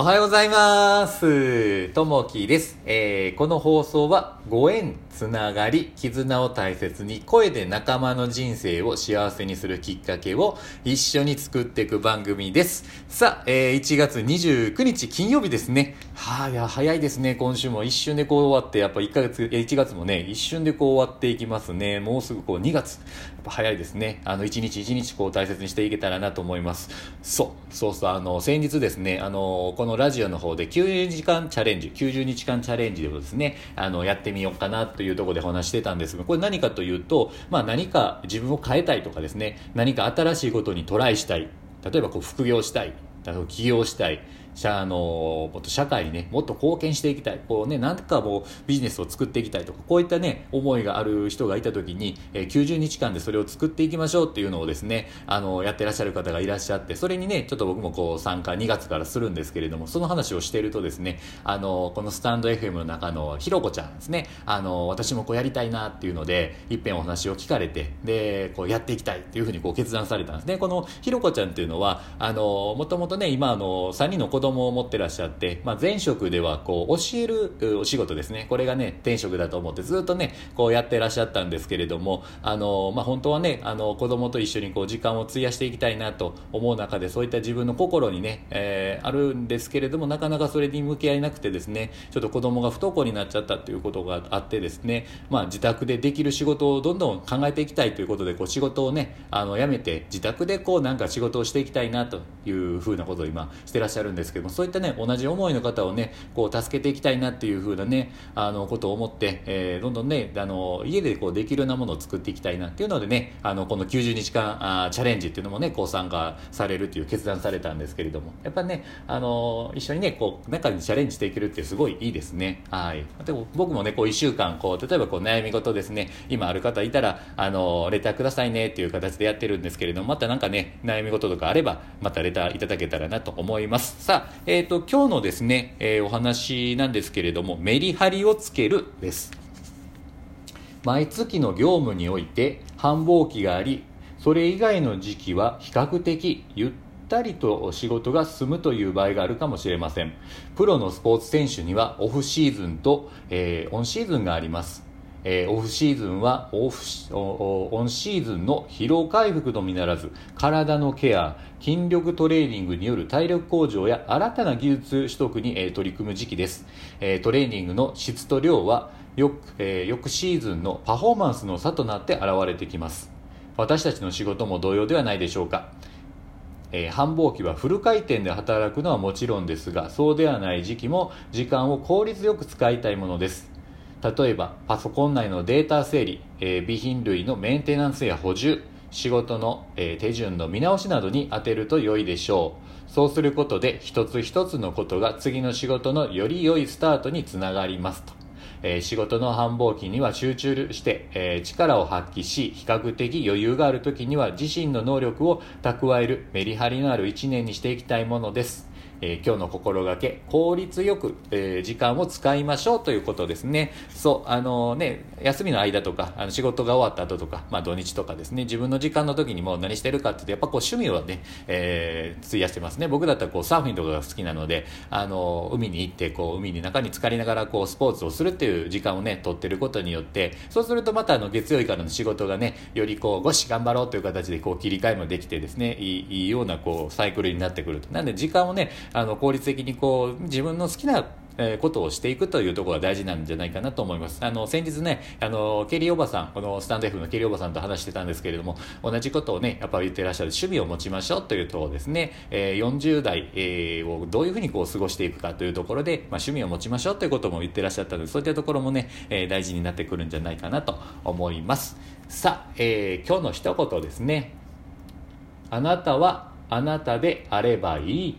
おはようございます。ともきです。えーこの放送はご縁、つながり、絆を大切に声で仲間の人生を幸せにするきっかけを一緒に作っていく番組です。さあ、えー1月29日金曜日ですね。はあ、いや、早いですね。今週も一瞬でこう終わって、やっぱ1ヶ月、え1月もね、一瞬でこう終わっていきますね。もうすぐこう2月。やっぱ早いですね。あの、1日1日こう大切にしていけたらなと思います。そう、そうそう、あの、先日ですね、あの、こののラジオの方で90時間チャレンジ、90日間チャレンジでもですね、あの、やってみようかなというところでお話してたんですが、これ何かというと、まあ何か自分を変えたいとかですね、何か新しいことにトライしたい。例えばこう副業したい。起業したい。社あのもっと社会にねもっと貢献していきたい。こうねなんかもうビジネスを作っていきたいとかこういったね思いがある人がいた時に、えー90日間でそれを作っていきましょうっていうのをですねあのやってらっしゃる方がいらっしゃってそれにねちょっと僕もこう参加2月からするんですけれどもその話をしているとですねあのこのスタンド FM の中のひろこちゃんですねあの私もこうやりたいなっていうのでいっぺんお話を聞かれてでこうやっていきたいっていうふうにこう決断されたんですね。このひろこちゃんっていうのはあのもともとね今あの3人の子供供を持ってらっしゃって、まあ、前職ではこう教えるお仕事ですね。これがね転職だと思ってずっとねこうやってらっしゃったんですけれどもあの、まあ、本当はねあの子供と一緒にこう時間を費やしていきたいなと思う中でそういった自分の心にね、えーあるんですけれどもなかなかそれに向き合えなくてですねちょっと子供が不登校になっちゃったということがあってですね、まあ、自宅でできる仕事をどんどん考えていきたいということでこう仕事をねあの辞めて自宅でこうなんか仕事をしていきたいなというふうなことを今してらっしゃるんですけどもそういったね同じ思いの方をねこう助けていきたいなっていうふうなねあのことを思って、えーどんどんねあの家でこうできるようなものを作っていきたいなっていうのでねあのこの90日間あチャレンジっていうのもねこう参加されるという決断されたんですけれどもやっぱねあの一緒にねこう中にチャレンジしていけるってすごいいいですね。はい。でも僕もねこう1週間こう例えばこう悩み事ですね今ある方いたらあのレターくださいねっていう形でやってるんですけれどもまたなんかね悩み事とかあればまたレターいただけたらなと思います。さあえっ、と今日のですね、えーお話なんですけれどもメリハリをつけるです。毎月の業務において繁忙期がありそれ以外の時期は比較的ゆったりと仕事が進むという場合があるかもしれません。プロのスポーツ選手にはオフシーズンと、えーオンシーズンがあります。えーオフシーズンはオフオンシーズンの疲労回復のみならず体のケア筋力トレーニングによる体力向上や新たな技術取得に、えー取り組む時期です、えートレーニングの質と量はよく、えー翌シーズンのパフォーマンスの差となって現れてきます。私たちの仕事も同様ではないでしょうか。えー繁忙期はフル回転で働くのはもちろんですがそうではない時期も時間を効率よく使いたいものです。例えばパソコン内のデータ整理、えー備品類のメンテナンスや補充仕事の、えー手順の見直しなどに当てると良いでしょう。そうすることで一つ一つのことが次の仕事のより良いスタートにつながりますと。えー仕事の繁忙期には集中して、えー力を発揮し比較的余裕がある時には自身の能力を蓄えるメリハリのある一年にしていきたいものです、えー今日の心がけ効率よく、えー時間を使いましょうということですね。そうあのね休みの間とかあの仕事が終わった後とか、まあ、土日とかですね。自分の時間の時にもう何してるかって言ってやっぱこう趣味をね、えー費やしてますね。僕だったらこうサーフィンとかが好きなのであの海に行ってこう海の中に浸かりながらこうスポーツをするっていう時間をね取ってることによってそうするとまたあの月曜日からの仕事がねよりこうごし頑張ろうという形でこう切り替えもできてですねいいいいようなこうサイクルになってくると。なんで時間をねあの効率的にこう自分の好きなえことをしていくというところが大事なんじゃないかなと思います。あの、先日ね、あの、ケリーおばさん、このスタンド F のケリーおばさんと話してたんですけれども、同じことをね、やっぱ言ってらっしゃる趣味を持ちましょうというとですね、えー40代、えーをどういうふうにこう過ごしていくかというところで、まあ、趣味を持ちましょうということも言ってらっしゃったので、そういったところもね、えー大事になってくるんじゃないかなと思います。さあ、えー今日の一言ですね。あなたはあなたであればいい。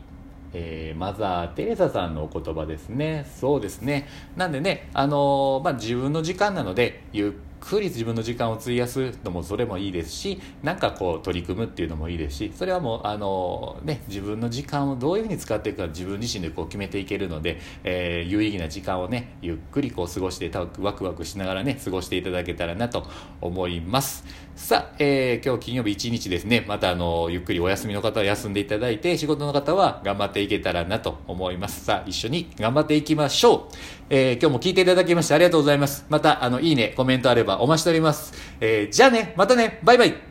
えーマザー・テレサさんのお言葉ですね。そうですね。なんでね、あのーまあ、自分の時間なので、ゆっくり自分の時間を費やすのもそれもいいですしなんかこう取り組むっていうのもいいですしそれはもうあのね自分の時間をどういうふうに使っていくか自分自身でこう決めていけるので、えー、有意義な時間をねゆっくりこう過ごしてワクワクしながらね過ごしていただけたらなと思います。さあ、えー、今日金曜日一日ですねまたあのゆっくりお休みの方は休んでいただいて仕事の方は頑張っていけたらなと思います。さあ一緒に頑張っていきましょう、えー、今日も聞いていただきましてありがとうございます。またあのいいねコメントあればお待ちしております、えー、じゃあねまたねバイバイ。